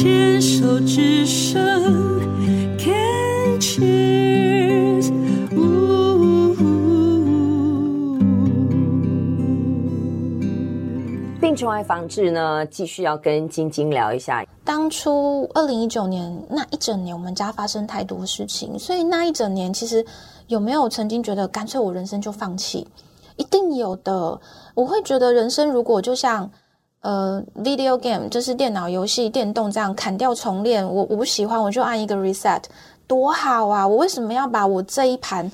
牵手之声，Can cheers，病虫害防治呢，继续要跟晶晶聊一下。当初二零一九年那一整年，我们家发生太多事情，所以那一整年，其实有没有曾经觉得干脆我人生就放弃？一定有的。我会觉得人生如果就像呃，video game 就是电脑游戏、电动这样砍掉重练，我我不喜欢，我就按一个 reset，多好啊！我为什么要把我这一盘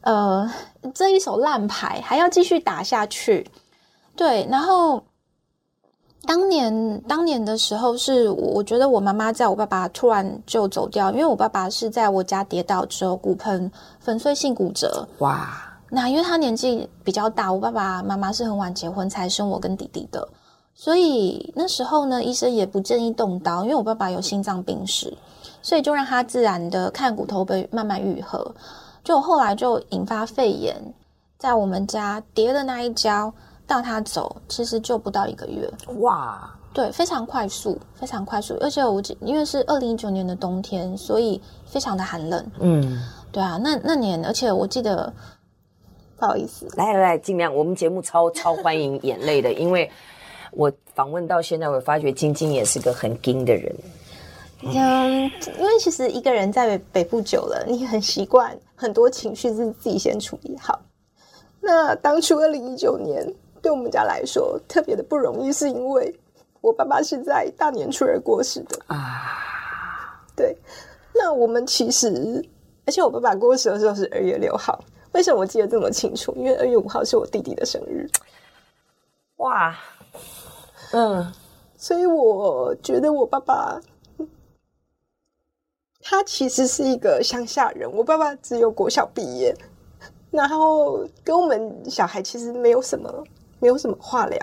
呃这一手烂牌还要继续打下去？对，然后。当年，当年的时候是，我觉得我妈妈在我爸爸突然就走掉，因为我爸爸是在我家跌倒之后骨盆粉碎性骨折。哇！那因为他年纪比较大，我爸爸妈妈是很晚结婚才生我跟弟弟的，所以那时候呢，医生也不建议动刀，因为我爸爸有心脏病史，所以就让他自然的看骨头被慢慢愈合。就后来就引发肺炎，在我们家跌的那一跤。到他走，其实就不到一个月。哇，对，非常快速，非常快速。而且我因为是二零一九年的冬天，所以非常的寒冷。嗯，对啊，那那年，而且我记得，不好意思，来来来，尽量。我们节目超超欢迎眼泪的，因为我访问到现在，我发觉晶晶也是个很硬的人。嗯，因为其实一个人在北部久了，你很习惯很多情绪是自己先处理好。那当初二零一九年。对我们家来说特别的不容易，是因为我爸爸是在大年初二过世的啊。对，那我们其实，而且我爸爸过世的时候是二月六号。为什么我记得这么清楚？因为二月五号是我弟弟的生日。哇，嗯，所以我觉得我爸爸，他其实是一个乡下人。我爸爸只有国小毕业，然后跟我们小孩其实没有什么。没有什么话聊，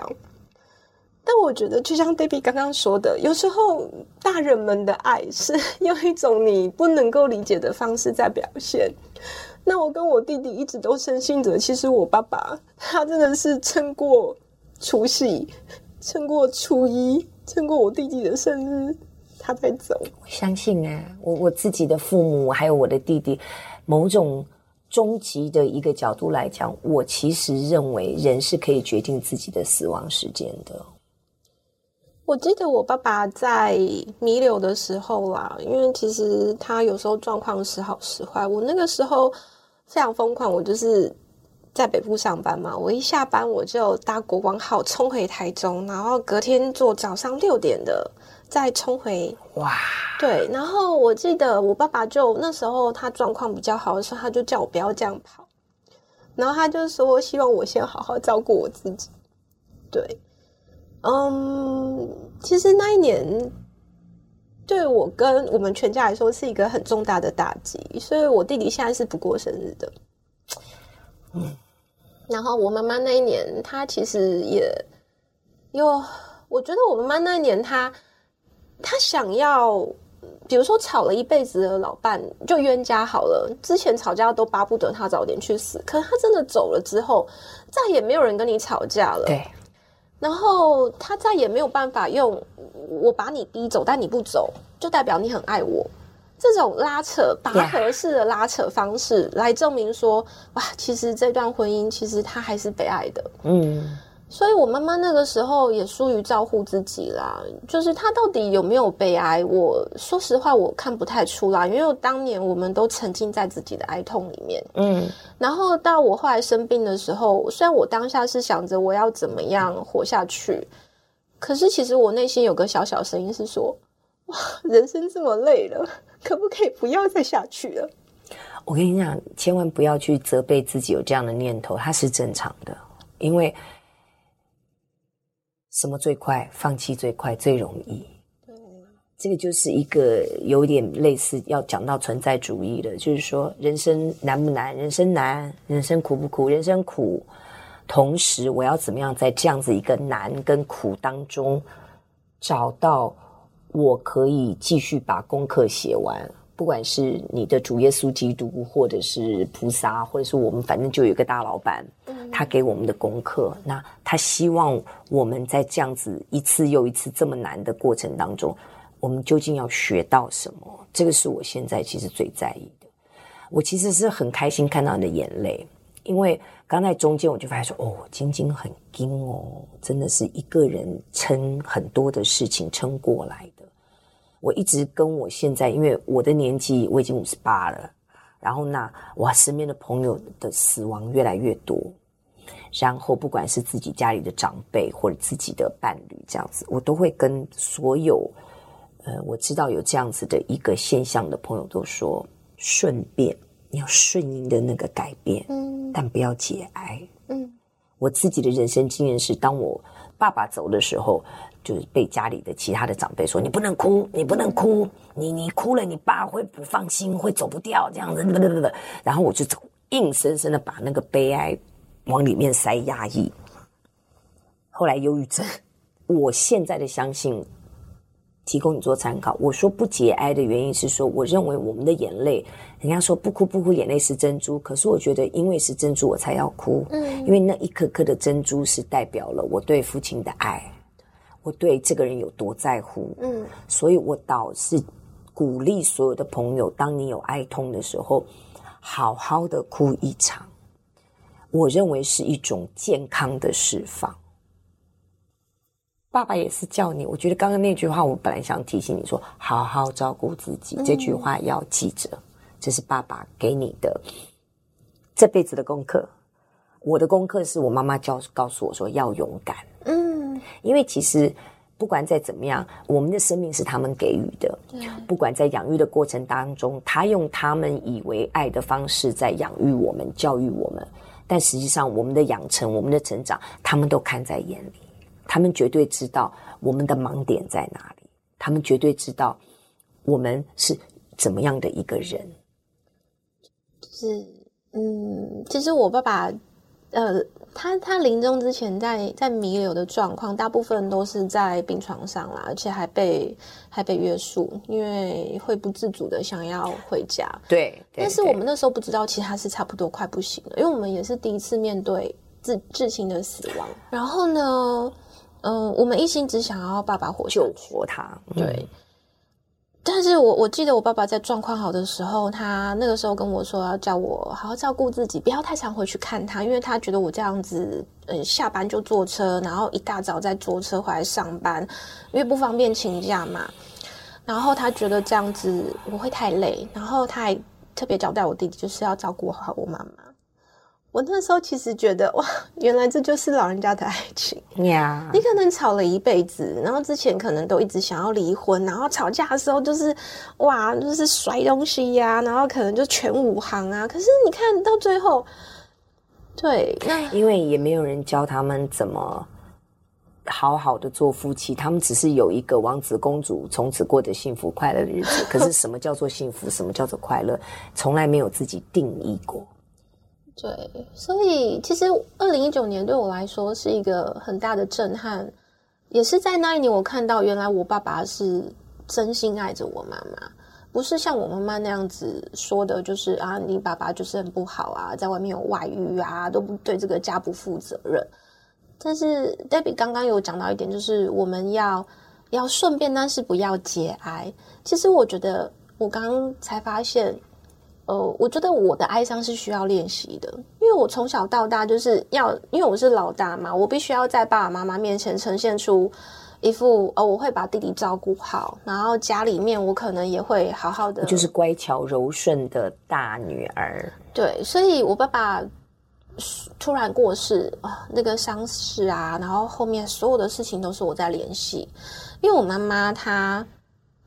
但我觉得就像 Debbie 刚刚说的，有时候大人们的爱是用一种你不能够理解的方式在表现。那我跟我弟弟一直都深信着，其实我爸爸他真的是撑过除夕，撑过初一，撑过我弟弟的生日，他才走。我相信啊，我我自己的父母还有我的弟弟，某种。终极的一个角度来讲，我其实认为人是可以决定自己的死亡时间的。我记得我爸爸在弥留的时候啦，因为其实他有时候状况时好时坏。我那个时候非常疯狂，我就是在北部上班嘛，我一下班我就搭国光号冲回台中，然后隔天坐早上六点的。再冲回哇，对，然后我记得我爸爸就那时候他状况比较好的时候，他就叫我不要这样跑，然后他就说希望我先好好照顾我自己。对，嗯，其实那一年对我跟我们全家来说是一个很重大的打击，所以我弟弟现在是不过生日的。嗯，然后我妈妈那一年，她其实也有，我觉得我妈妈那一年她。她想要，比如说吵了一辈子的老伴就冤家好了，之前吵架都巴不得他早点去死，可是他真的走了之后，再也没有人跟你吵架了。对，然后他再也没有办法用我把你逼走，但你不走，就代表你很爱我，这种拉扯拔河式的拉扯方式来证明说，哇，其实这段婚姻其实他还是被爱的。嗯。所以，我妈妈那个时候也疏于照顾自己啦。就是她到底有没有被爱？我说实话，我看不太出来，因为当年我们都沉浸在自己的哀痛里面。嗯。然后到我后来生病的时候，虽然我当下是想着我要怎么样活下去，可是其实我内心有个小小声音是说：哇，人生这么累了，可不可以不要再下去了？我跟你讲，千万不要去责备自己有这样的念头，它是正常的，因为。什么最快？放弃最快，最容易。对，这个就是一个有点类似要讲到存在主义的，就是说人生难不难？人生难，人生苦不苦？人生苦。同时，我要怎么样在这样子一个难跟苦当中，找到我可以继续把功课写完。不管是你的主耶稣基督，或者是菩萨，或者是我们，反正就有一个大老板，他给我们的功课。那他希望我们在这样子一次又一次这么难的过程当中，我们究竟要学到什么？这个是我现在其实最在意的。我其实是很开心看到你的眼泪，因为刚在中间我就发现说，哦，晶晶很精哦，真的是一个人撑很多的事情撑过来的。我一直跟我现在，因为我的年纪我已经五十八了，然后呢，我身边的朋友的死亡越来越多。然后，不管是自己家里的长辈或者自己的伴侣，这样子，我都会跟所有，呃，我知道有这样子的一个现象的朋友都说：顺便，你要顺应的那个改变，嗯，但不要节哀，嗯。我自己的人生经验是，当我爸爸走的时候，就是被家里的其他的长辈说：“你不能哭，你不能哭，你你哭了，你爸会不放心，会走不掉，这样子，不不不不。”然后我就硬生生的把那个悲哀。往里面塞压抑，后来忧郁症。我现在的相信，提供你做参考。我说不节哀的原因是说，我认为我们的眼泪，人家说不哭不哭，眼泪是珍珠。可是我觉得，因为是珍珠，我才要哭。嗯，因为那一颗颗的珍珠是代表了我对父亲的爱，我对这个人有多在乎。嗯，所以我倒是鼓励所有的朋友，当你有哀痛的时候，好好的哭一场。我认为是一种健康的释放。爸爸也是叫你，我觉得刚刚那句话，我本来想提醒你说，好好照顾自己。这句话要记着，这是爸爸给你的这辈子的功课。我的功课是我妈妈教告诉我说要勇敢。嗯，因为其实不管再怎么样，我们的生命是他们给予的。不管在养育的过程当中，他用他们以为爱的方式在养育我们、教育我们。但实际上，我们的养成、我们的成长，他们都看在眼里。他们绝对知道我们的盲点在哪里。他们绝对知道我们是怎么样的一个人。是，嗯，其实我爸爸，呃。他他临终之前在在弥留的状况，大部分都是在病床上啦，而且还被还被约束，因为会不自主的想要回家。对，对但是我们那时候不知道，其实他是差不多快不行了，因为我们也是第一次面对至至亲的死亡。然后呢，嗯、呃，我们一心只想要爸爸活救活他。对。嗯但是我我记得我爸爸在状况好的时候，他那个时候跟我说要叫我好好照顾自己，不要太常回去看他，因为他觉得我这样子，呃，下班就坐车，然后一大早再坐车回来上班，因为不方便请假嘛。然后他觉得这样子我会太累，然后他还特别交代我弟弟就是要照顾好我妈妈。我那时候其实觉得哇，原来这就是老人家的爱情呀.你可能吵了一辈子，然后之前可能都一直想要离婚，然后吵架的时候就是哇，就是摔东西呀、啊，然后可能就全武行啊。可是你看到最后，对，那因为也没有人教他们怎么好好的做夫妻，他们只是有一个王子公主从此过得幸福快乐的日子。可是什么叫做幸福？什么叫做快乐？从来没有自己定义过。对，所以其实二零一九年对我来说是一个很大的震撼，也是在那一年我看到原来我爸爸是真心爱着我妈妈，不是像我妈妈那样子说的，就是啊，你爸爸就是很不好啊，在外面有外遇啊，都不对这个家不负责任。但是 Debbie 刚刚有讲到一点，就是我们要要顺便，但是不要节哀。其实我觉得我刚刚才发现。呃，我觉得我的哀伤是需要练习的，因为我从小到大就是要，因为我是老大嘛，我必须要在爸爸妈妈面前呈现出一副哦，我会把弟弟照顾好，然后家里面我可能也会好好的，就是乖巧柔顺的大女儿。对，所以我爸爸突然过世啊，那个伤势啊，然后后面所有的事情都是我在联系，因为我妈妈她。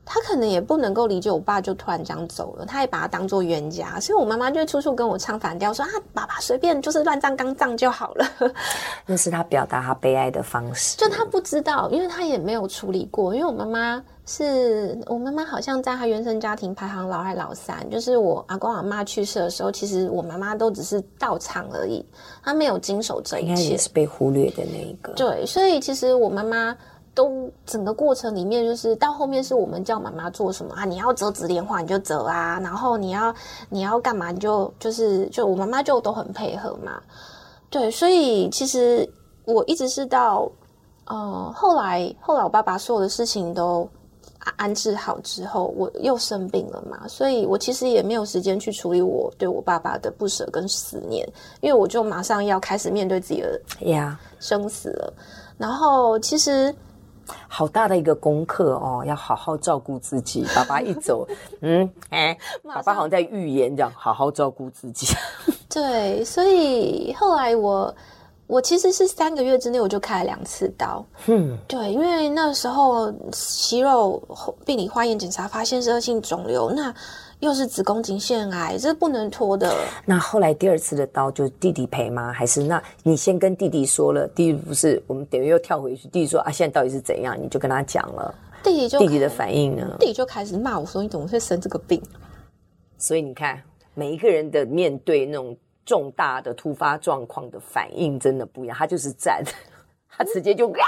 他可能也不能够理解我爸就突然这样走了，他也把他当做冤家，所以我妈妈就会处处跟我唱反调，说啊，爸爸随便就是乱葬岗葬就好了。那是他表达他悲哀的方式。就他不知道，因为他也没有处理过。因为我妈妈是我妈妈，好像在她原生家庭排行老二、老三。就是我阿公阿妈去世的时候，其实我妈妈都只是到场而已，她没有经手这一切，应该也是被忽略的那一个。对，所以其实我妈妈。都整个过程里面，就是到后面是我们叫妈妈做什么啊？你要折纸莲花你就折啊，然后你要你要干嘛你就就是就我妈妈就都很配合嘛。对，所以其实我一直是到呃后来后来我爸爸所有的事情都安置好之后，我又生病了嘛，所以我其实也没有时间去处理我对我爸爸的不舍跟思念，因为我就马上要开始面对自己的呀生死了。然后其实好大的一个功课哦，要好好照顾自己。爸爸一走，嗯，哎，爸爸好像在预言这样，好好照顾自己。对，所以后来我。我其实是三个月之内我就开了两次刀，嗯，对，因为那时候息肉病理化验检查发现是恶性肿瘤，那又是子宫颈腺癌，这是不能拖的。那后来第二次的刀就弟弟赔吗？还是那你先跟弟弟说了？弟弟不是我们等于又跳回去，弟弟说啊，现在到底是怎样？你就跟他讲了，弟弟就弟弟的反应呢？弟弟就开始骂我说：“你怎么会生这个病？”所以你看，每一个人的面对那种。重大的突发状况的反应真的不一样，他就是站，他直接就啊！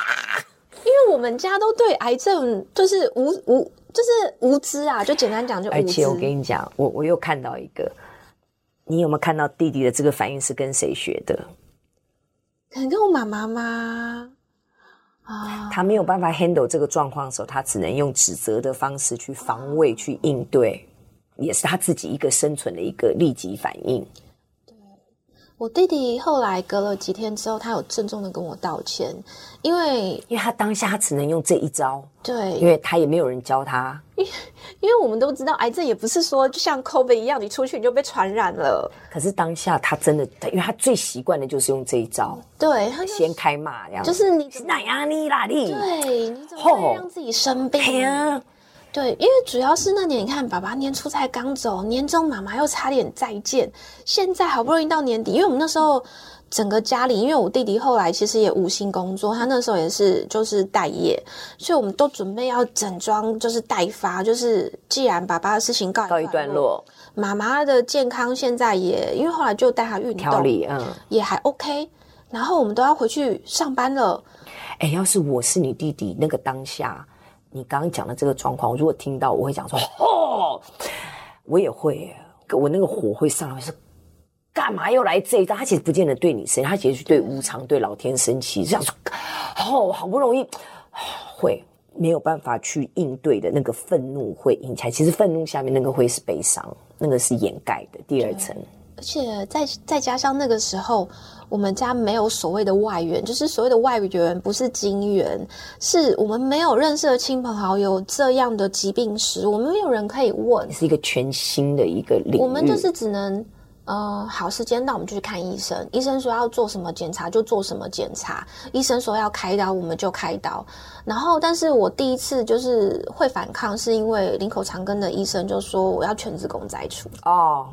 因为我们家都对癌症就是无无就是无知啊，就简单讲就无知。而且我跟你讲，我我又看到一个，你有没有看到弟弟的这个反应是跟谁学的？可能跟我妈妈吗？啊，他没有办法 handle 这个状况的时候，他只能用指责的方式去防卫、去应对，也是他自己一个生存的一个立即反应。我弟弟后来隔了几天之后，他有郑重的跟我道歉，因为因为他当下他只能用这一招，对，因为他也没有人教他，因因为我们都知道癌症也不是说就像 COVID 一样，你出去你就被传染了。可是当下他真的，因为他最习惯的就是用这一招，对，他先开骂，这样就是你哪样你哪里，对，你怎么会让自己生病？对，因为主要是那年，你看爸爸年初才刚走，年终妈妈又差点再见，现在好不容易到年底，因为我们那时候整个家里，因为我弟弟后来其实也无心工作，他那时候也是就是待业，所以我们都准备要整装就是待发，就是既然爸爸的事情告告一段落，妈妈的健康现在也因为后来就带他运动，调理嗯也还 OK，然后我们都要回去上班了。哎，要是我是你弟弟，那个当下。你刚刚讲的这个状况，如果听到，我会讲说：“哦，我也会，我那个火会上来，是干嘛又来这一招？他其实不见得对你生气，他其实是对无常、对老天生气，这样说，哦，好不容易会没有办法去应对的那个愤怒会引起来，其实愤怒下面那个会是悲伤，那个是掩盖的第二层。”而且再再加上那个时候，我们家没有所谓的外援，就是所谓的外援不是金援，是我们没有认识的亲朋好友这样的疾病史，我们没有人可以问，是一个全新的一个领域。我们就是只能呃，好时间到我们就去看医生，医生说要做什么检查就做什么检查，医生说要开刀我们就开刀。然后，但是我第一次就是会反抗，是因为林口长庚的医生就说我要全子宫摘除哦。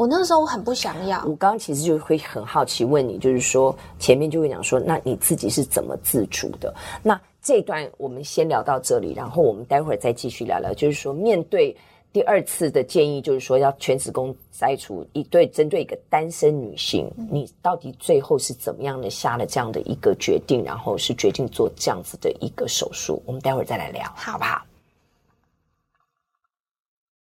我那时候我很不想要。我刚刚其实就会很好奇问你，就是说前面就会讲说，那你自己是怎么自主的？那这一段我们先聊到这里，然后我们待会儿再继续聊聊。就是说，面对第二次的建议，就是说要全子宫摘除，一对针对一个单身女性，你到底最后是怎么样的下了这样的一个决定，然后是决定做这样子的一个手术？我们待会儿再来聊，好不好？